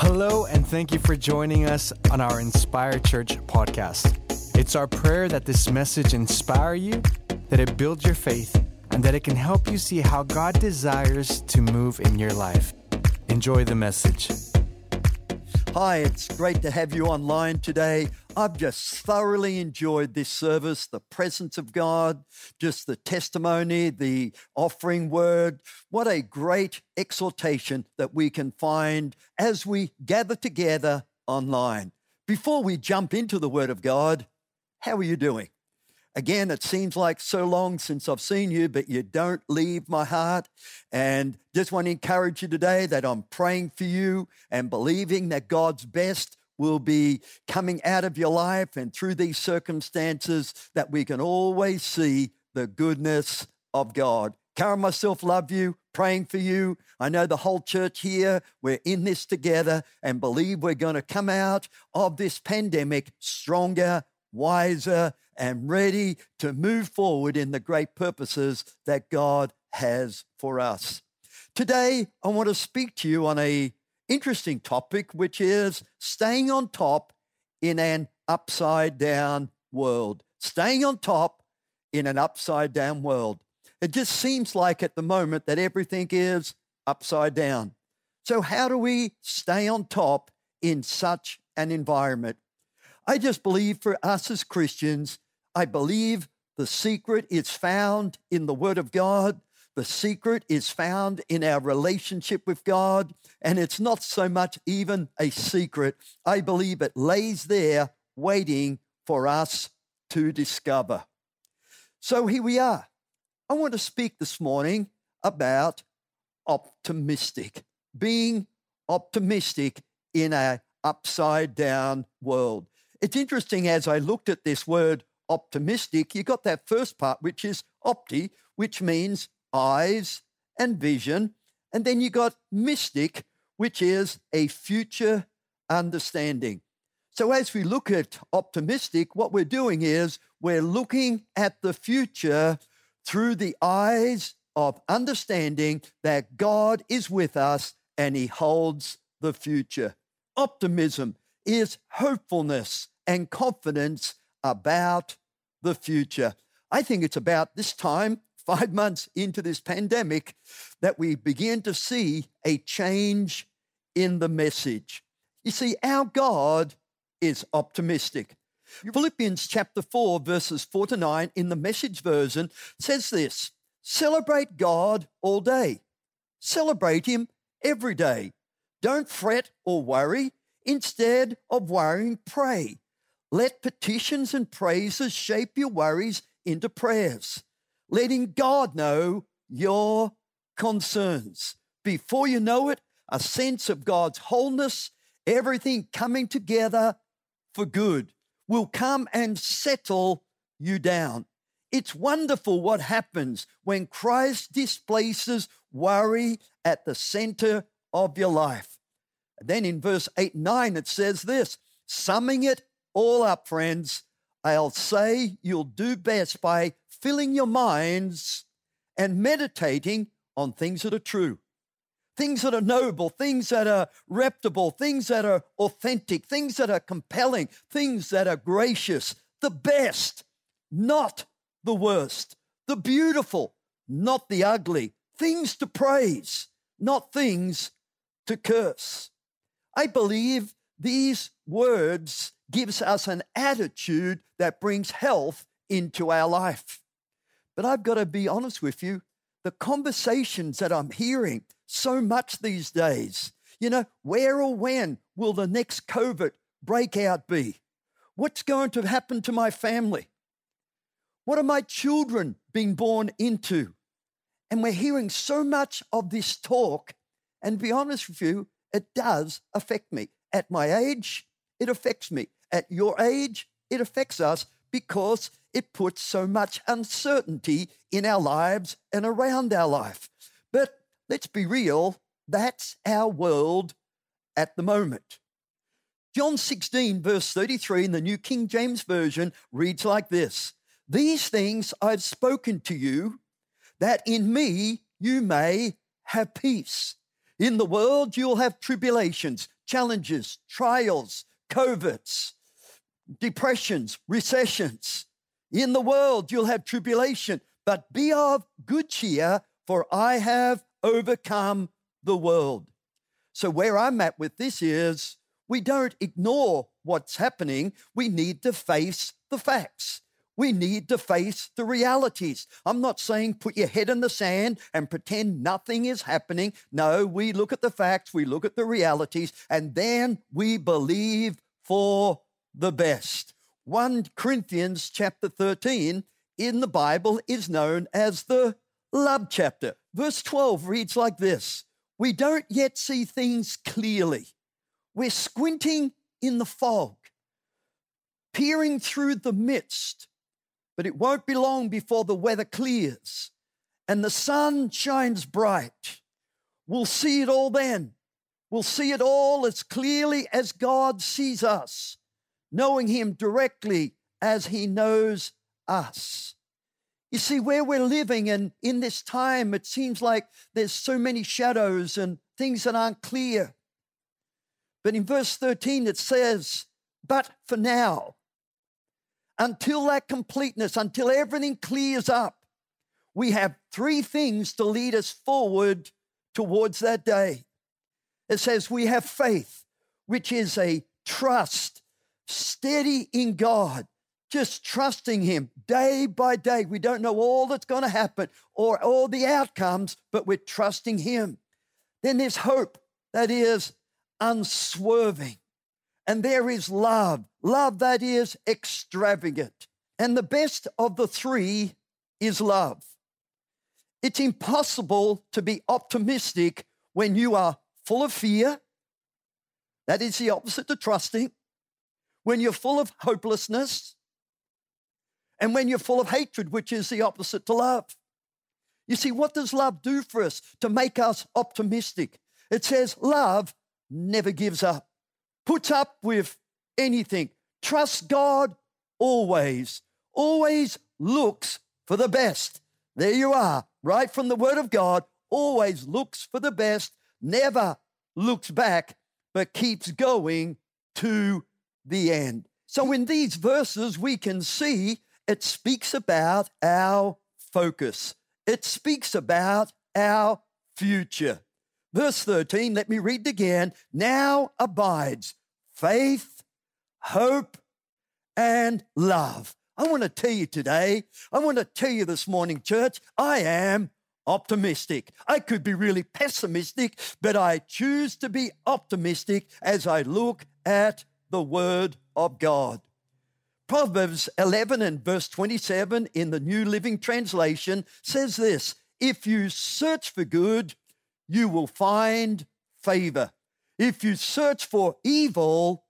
Hello, and thank you for joining us on our Inspire Church podcast. It's our prayer that this message inspire you, that it builds your faith, and that it can help you see how God desires to move in your life. Enjoy the message. Hi, it's great to have you online today. I've just thoroughly enjoyed this service, the presence of God, just the testimony, the offering word. What a great exhortation that we can find as we gather together online. Before we jump into the word of God, how are you doing? Again, it seems like so long since I've seen you, but you don't leave my heart. And just want to encourage you today that I'm praying for you and believing that God's best will be coming out of your life and through these circumstances that we can always see the goodness of God. Karen myself love you, praying for you. I know the whole church here, we're in this together and believe we're going to come out of this pandemic stronger, wiser, and ready to move forward in the great purposes that God has for us. Today, I want to speak to you on a interesting topic, which is staying on top in an upside down world. Staying on top in an upside down world. It just seems like at the moment that everything is upside down. So, how do we stay on top in such an environment? I just believe for us as Christians, I believe the secret is found in the Word of God. The secret is found in our relationship with God. And it's not so much even a secret. I believe it lays there waiting for us to discover. So here we are. I want to speak this morning about optimistic, being optimistic in a upside down world. It's interesting as I looked at this word optimistic, you got that first part, which is opti, which means eyes and vision. And then you got mystic, which is a future understanding. So as we look at optimistic, what we're doing is we're looking at the future through the eyes of understanding that God is with us and he holds the future. Optimism is hopefulness and confidence about the future. I think it's about this time, five months into this pandemic, that we begin to see a change in the message. You see, our God is optimistic. Philippians chapter 4, verses 4 to 9 in the message version says this Celebrate God all day, celebrate Him every day. Don't fret or worry. Instead of worrying, pray. Let petitions and praises shape your worries into prayers, letting God know your concerns. Before you know it, a sense of God's wholeness, everything coming together for good, will come and settle you down. It's wonderful what happens when Christ displaces worry at the center of your life. Then in verse 8 9, it says this summing it all up, friends, I'll say you'll do best by filling your minds and meditating on things that are true, things that are noble, things that are reputable, things that are authentic, things that are compelling, things that are gracious, the best, not the worst, the beautiful, not the ugly, things to praise, not things to curse. I believe these words gives us an attitude that brings health into our life. But I've got to be honest with you, the conversations that I'm hearing so much these days, you know, where or when will the next COVID breakout be? What's going to happen to my family? What are my children being born into? And we're hearing so much of this talk. And to be honest with you, it does affect me. At my age, it affects me at your age, it affects us because it puts so much uncertainty in our lives and around our life. But let's be real, that's our world at the moment. John 16, verse 33 in the New King James Version reads like this These things I've spoken to you, that in me you may have peace. In the world, you'll have tribulations, challenges, trials, COVIDs, depressions, recessions. In the world, you'll have tribulation, but be of good cheer, for I have overcome the world. So, where I'm at with this is we don't ignore what's happening. We need to face the facts. We need to face the realities. I'm not saying put your head in the sand and pretend nothing is happening. No, we look at the facts, we look at the realities, and then we believe for the best. 1 Corinthians chapter 13 in the Bible is known as the love chapter. Verse 12 reads like this We don't yet see things clearly. We're squinting in the fog, peering through the mist, but it won't be long before the weather clears and the sun shines bright. We'll see it all then. We'll see it all as clearly as God sees us, knowing Him directly as He knows us. You see, where we're living and in this time, it seems like there's so many shadows and things that aren't clear. But in verse 13, it says, But for now, until that completeness, until everything clears up, we have three things to lead us forward towards that day. It says we have faith, which is a trust, steady in God, just trusting Him day by day. We don't know all that's going to happen or all the outcomes, but we're trusting Him. Then there's hope that is unswerving. And there is love, love that is extravagant. And the best of the three is love. It's impossible to be optimistic when you are full of fear. That is the opposite to trusting. When you're full of hopelessness. And when you're full of hatred, which is the opposite to love. You see, what does love do for us to make us optimistic? It says, love never gives up puts up with anything. Trust God always, always looks for the best. There you are, right from the Word of God, always looks for the best, never looks back, but keeps going to the end. So in these verses, we can see it speaks about our focus, it speaks about our future. Verse 13, let me read it again. Now abides faith, hope, and love. I want to tell you today, I want to tell you this morning, church, I am optimistic. I could be really pessimistic, but I choose to be optimistic as I look at the Word of God. Proverbs 11 and verse 27 in the New Living Translation says this If you search for good, you will find favor. If you search for evil,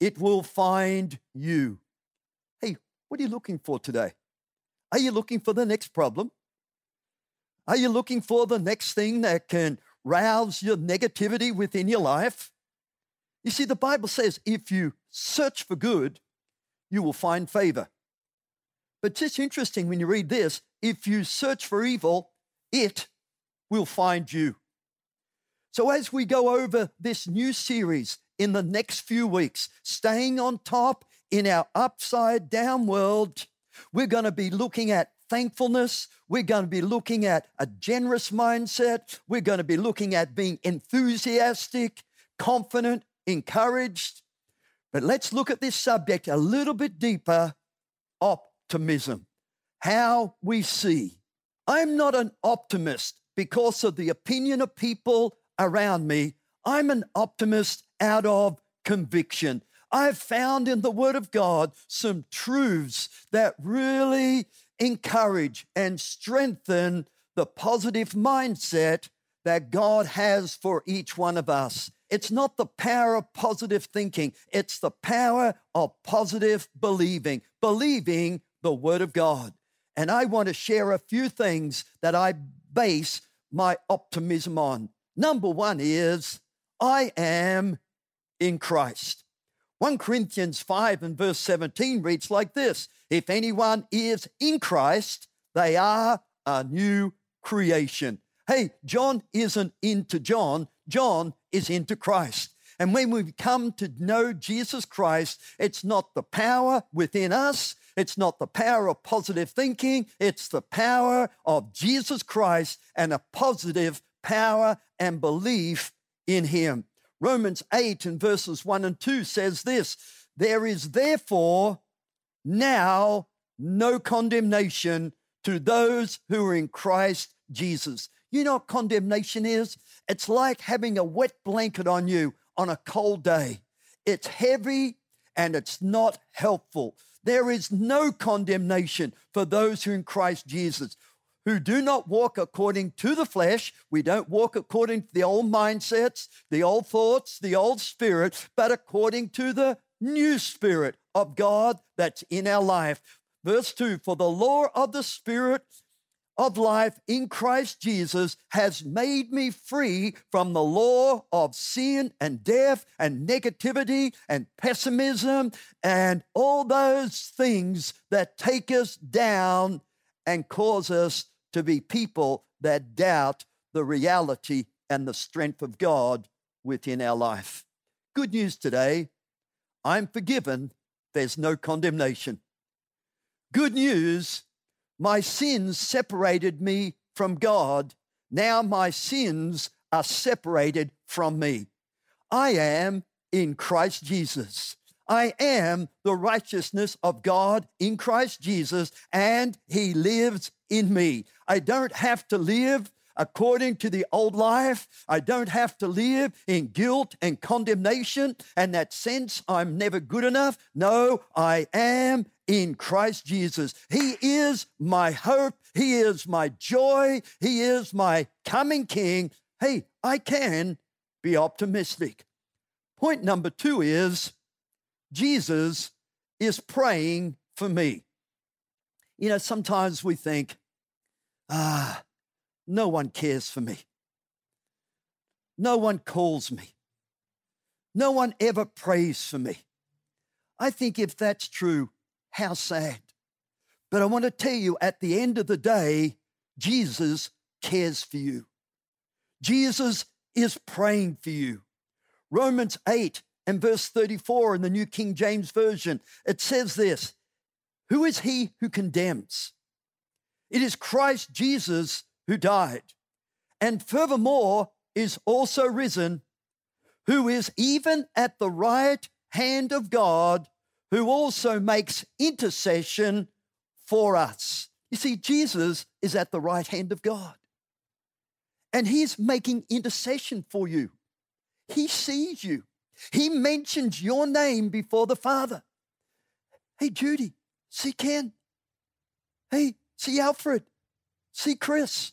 it will find you. Hey, what are you looking for today? Are you looking for the next problem? Are you looking for the next thing that can rouse your negativity within your life? You see, the Bible says if you search for good, you will find favor. But just interesting when you read this if you search for evil, it will find you. So, as we go over this new series in the next few weeks, staying on top in our upside down world, we're going to be looking at thankfulness. We're going to be looking at a generous mindset. We're going to be looking at being enthusiastic, confident, encouraged. But let's look at this subject a little bit deeper optimism. How we see. I'm not an optimist because of the opinion of people around me. I'm an optimist out of conviction. I've found in the Word of God some truths that really encourage and strengthen the positive mindset that God has for each one of us. It's not the power of positive thinking, it's the power of positive believing, believing the Word of God. And I want to share a few things that I base my optimism on. Number one is, I am in Christ. 1 Corinthians 5 and verse 17 reads like this If anyone is in Christ, they are a new creation. Hey, John isn't into John. John is into Christ. And when we come to know Jesus Christ, it's not the power within us, it's not the power of positive thinking, it's the power of Jesus Christ and a positive power and belief in him. Romans 8 and verses 1 and 2 says this There is therefore now no condemnation to those who are in Christ Jesus. You know what condemnation is? It's like having a wet blanket on you on a cold day. It's heavy and it's not helpful. There is no condemnation for those who in Christ Jesus, who do not walk according to the flesh. We don't walk according to the old mindsets, the old thoughts, the old spirit, but according to the new spirit of God that's in our life. Verse 2 For the law of the Spirit of life in Christ Jesus has made me free from the law of sin and death and negativity and pessimism and all those things that take us down and cause us to be people that doubt the reality and the strength of God within our life. Good news today I'm forgiven, there's no condemnation. Good news my sins separated me from God. Now my sins are separated from me. I am in Christ Jesus. I am the righteousness of God in Christ Jesus, and He lives in me. I don't have to live according to the old life. I don't have to live in guilt and condemnation and that sense I'm never good enough. No, I am in Christ Jesus. He is my hope. He is my joy. He is my coming King. Hey, I can be optimistic. Point number two is Jesus is praying for me. You know, sometimes we think, ah, no one cares for me. No one calls me. No one ever prays for me. I think if that's true, how sad. But I want to tell you at the end of the day, Jesus cares for you. Jesus is praying for you. Romans 8 and verse 34 in the New King James Version, it says this Who is he who condemns? It is Christ Jesus who died, and furthermore is also risen, who is even at the right hand of God who also makes intercession for us. You see, Jesus is at the right hand of God, and he's making intercession for you. He sees you, he mentions your name before the Father. Hey, Judy, see Ken. Hey, see Alfred. See Chris.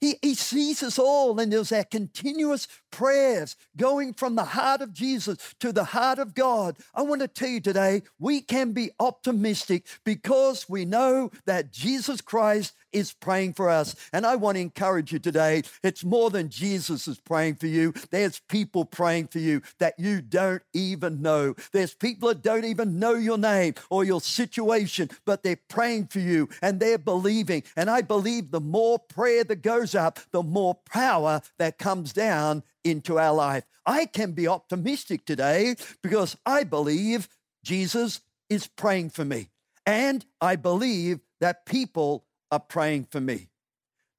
He, he sees us all, and there's that continuous prayers going from the heart of Jesus to the heart of God. I want to tell you today, we can be optimistic because we know that Jesus Christ is praying for us. And I want to encourage you today it's more than Jesus is praying for you. There's people praying for you that you don't even know. There's people that don't even know your name or your situation, but they're praying for you and they're believing. And I believe the more prayer that goes up, the more power that comes down into our life. I can be optimistic today because I believe Jesus is praying for me. And I believe that people are praying for me.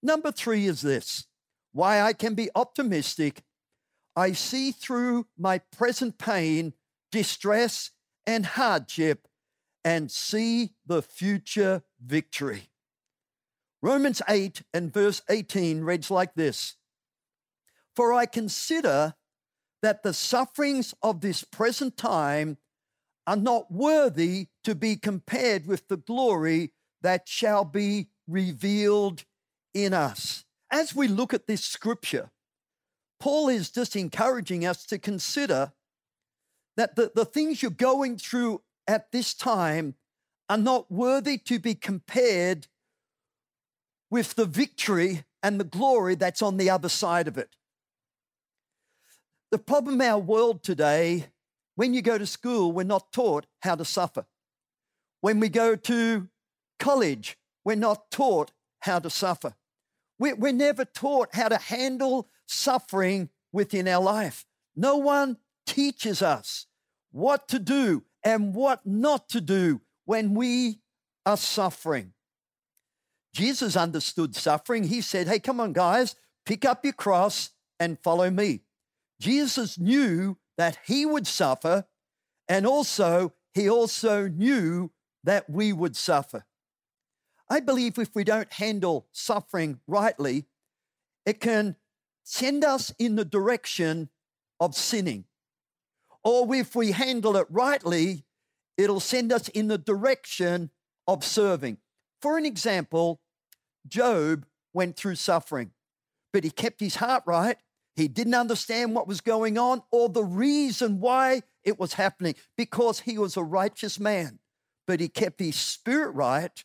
Number three is this why I can be optimistic. I see through my present pain, distress, and hardship and see the future victory. Romans 8 and verse 18 reads like this For I consider that the sufferings of this present time are not worthy to be compared with the glory that shall be revealed in us. As we look at this scripture, Paul is just encouraging us to consider that the, the things you're going through at this time are not worthy to be compared with the victory and the glory that's on the other side of it. The problem in our world today, when you go to school, we're not taught how to suffer. When we go to college, we're not taught how to suffer. We're, never taught how to handle suffering within our life. No one teaches us what to do and what not to do when we are suffering. Jesus understood suffering. He said, Hey, come on, guys, pick up your cross and follow me. Jesus knew that he would suffer, and also, he also knew that we would suffer. I believe if we don't handle suffering rightly, it can send us in the direction of sinning. Or if we handle it rightly, it'll send us in the direction of serving. For an example, Job went through suffering, but he kept his heart right. He didn't understand what was going on or the reason why it was happening because he was a righteous man, but he kept his spirit right,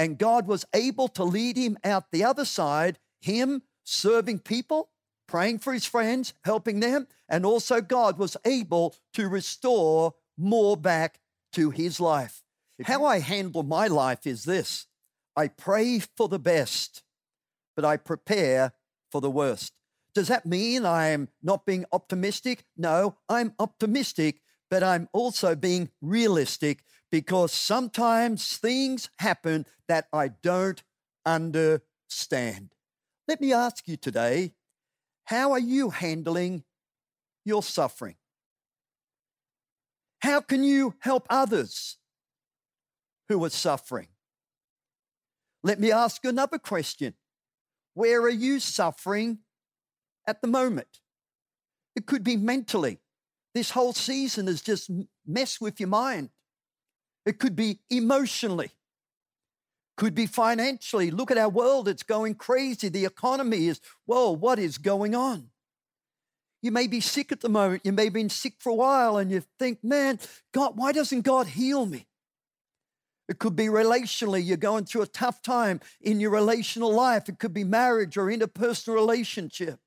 and God was able to lead him out the other side, him serving people, praying for his friends, helping them, and also God was able to restore more back to his life. How I handle my life is this I pray for the best, but I prepare for the worst. Does that mean I'm not being optimistic? No, I'm optimistic, but I'm also being realistic because sometimes things happen that I don't understand. Let me ask you today how are you handling your suffering? How can you help others who are suffering? Let me ask you another question. Where are you suffering at the moment? It could be mentally. This whole season has just messed with your mind. It could be emotionally. Could be financially. Look at our world, it's going crazy. The economy is, whoa, what is going on? You may be sick at the moment. You may have been sick for a while and you think, man, God, why doesn't God heal me? It could be relationally, you're going through a tough time in your relational life. It could be marriage or interpersonal relationship.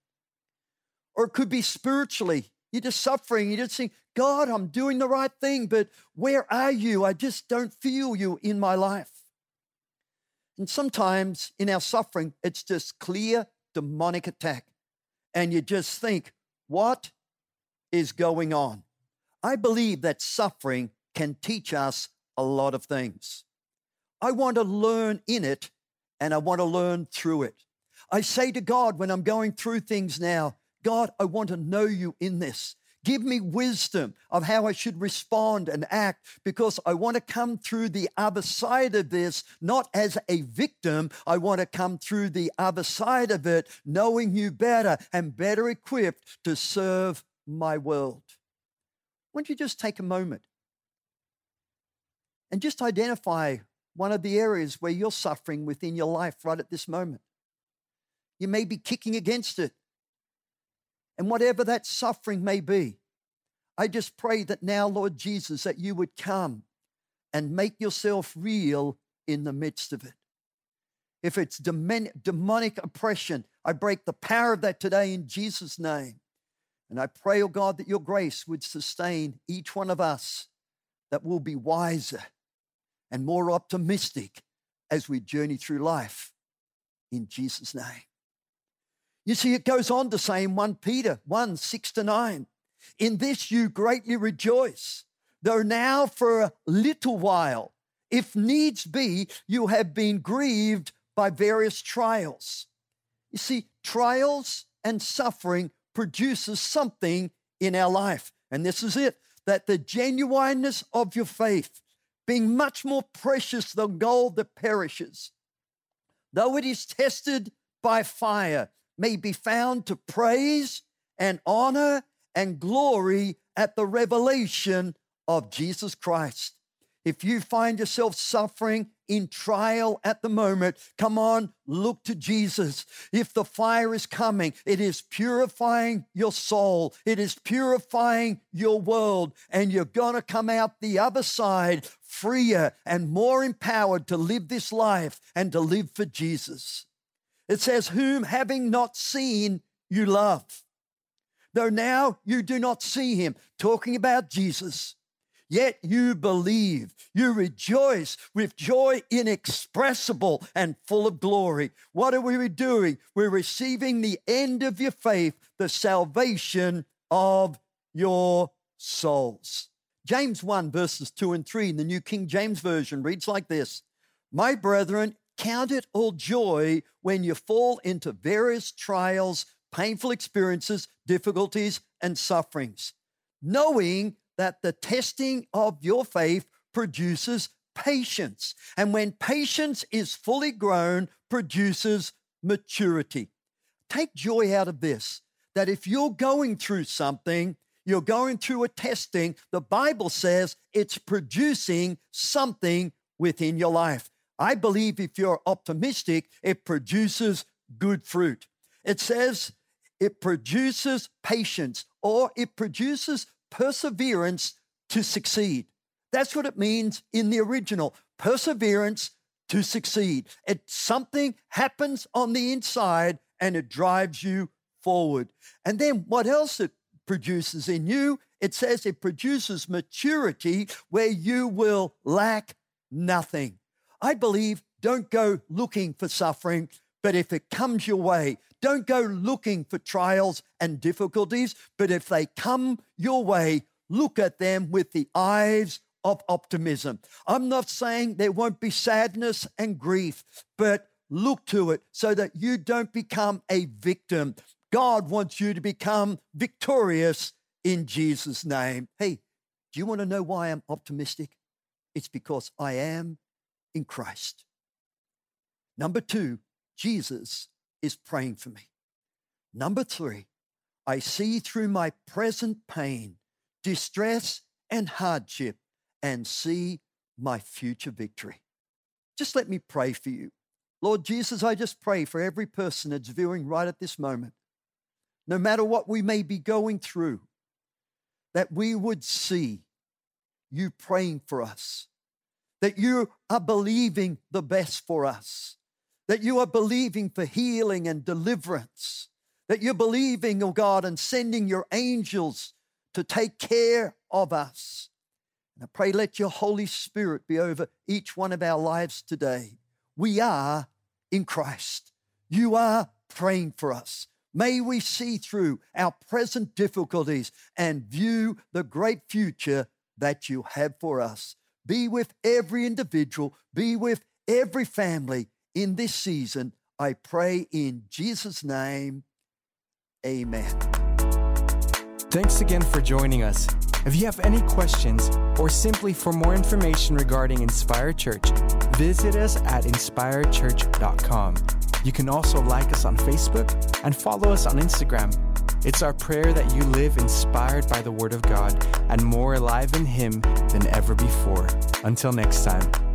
Or it could be spiritually. You're just suffering. You're just saying, God, I'm doing the right thing, but where are you? I just don't feel you in my life. And sometimes in our suffering, it's just clear demonic attack. And you just think, what is going on? I believe that suffering can teach us a lot of things. I want to learn in it and I want to learn through it. I say to God when I'm going through things now, God, I want to know you in this. Give me wisdom of how I should respond and act because I want to come through the other side of this, not as a victim. I want to come through the other side of it, knowing you better and better equipped to serve my world. Won't you just take a moment and just identify one of the areas where you're suffering within your life right at this moment. You may be kicking against it. And whatever that suffering may be, I just pray that now, Lord Jesus, that you would come and make yourself real in the midst of it. If it's demonic oppression, I break the power of that today in Jesus' name. And I pray, oh God, that your grace would sustain each one of us, that we'll be wiser and more optimistic as we journey through life in Jesus' name. You see, it goes on to say in 1 Peter 1 6 to 9, in this you greatly rejoice, though now for a little while, if needs be, you have been grieved by various trials. You see, trials and suffering produces something in our life. And this is it that the genuineness of your faith, being much more precious than gold that perishes, though it is tested by fire, may be found to praise and honor and glory at the revelation of Jesus Christ. If you find yourself suffering in trial at the moment, come on, look to Jesus. If the fire is coming, it is purifying your soul, it is purifying your world, and you're going to come out the other side freer and more empowered to live this life and to live for Jesus. It says, Whom having not seen, you love. Though now you do not see him, talking about Jesus. Yet you believe, you rejoice with joy inexpressible and full of glory. What are we doing? We're receiving the end of your faith, the salvation of your souls. James 1, verses 2 and 3 in the New King James Version reads like this My brethren, count it all joy when you fall into various trials, painful experiences, difficulties, and sufferings, knowing that the testing of your faith produces patience. And when patience is fully grown, produces maturity. Take joy out of this that if you're going through something, you're going through a testing, the Bible says it's producing something within your life. I believe if you're optimistic, it produces good fruit. It says it produces patience or it produces perseverance to succeed. That's what it means in the original perseverance to succeed. It something happens on the inside and it drives you forward. And then what else it produces in you? It says it produces maturity where you will lack nothing. I believe don't go looking for suffering, but if it comes your way, don't go looking for trials and difficulties, but if they come your way, look at them with the eyes of optimism. I'm not saying there won't be sadness and grief, but look to it so that you don't become a victim. God wants you to become victorious in Jesus' name. Hey, do you want to know why I'm optimistic? It's because I am in Christ. Number two, Jesus is praying for me. Number three, I see through my present pain, distress, and hardship and see my future victory. Just let me pray for you. Lord Jesus, I just pray for every person that's viewing right at this moment, no matter what we may be going through, that we would see you praying for us, that you are believing the best for us, that you are believing for healing and deliverance, that you're believing, oh God, and sending your angels to take care of us. And I pray, let your Holy Spirit be over each one of our lives today. We are in Christ. You are praying for us. May we see through our present difficulties and view the great future that you have for us. Be with every individual, be with every family, in this season. I pray in Jesus' name. Amen. Thanks again for joining us. If you have any questions or simply for more information regarding Inspire Church, visit us at inspirechurch.com. You can also like us on Facebook and follow us on Instagram. It's our prayer that you live inspired by the Word of God and more alive in Him than ever before. Until next time.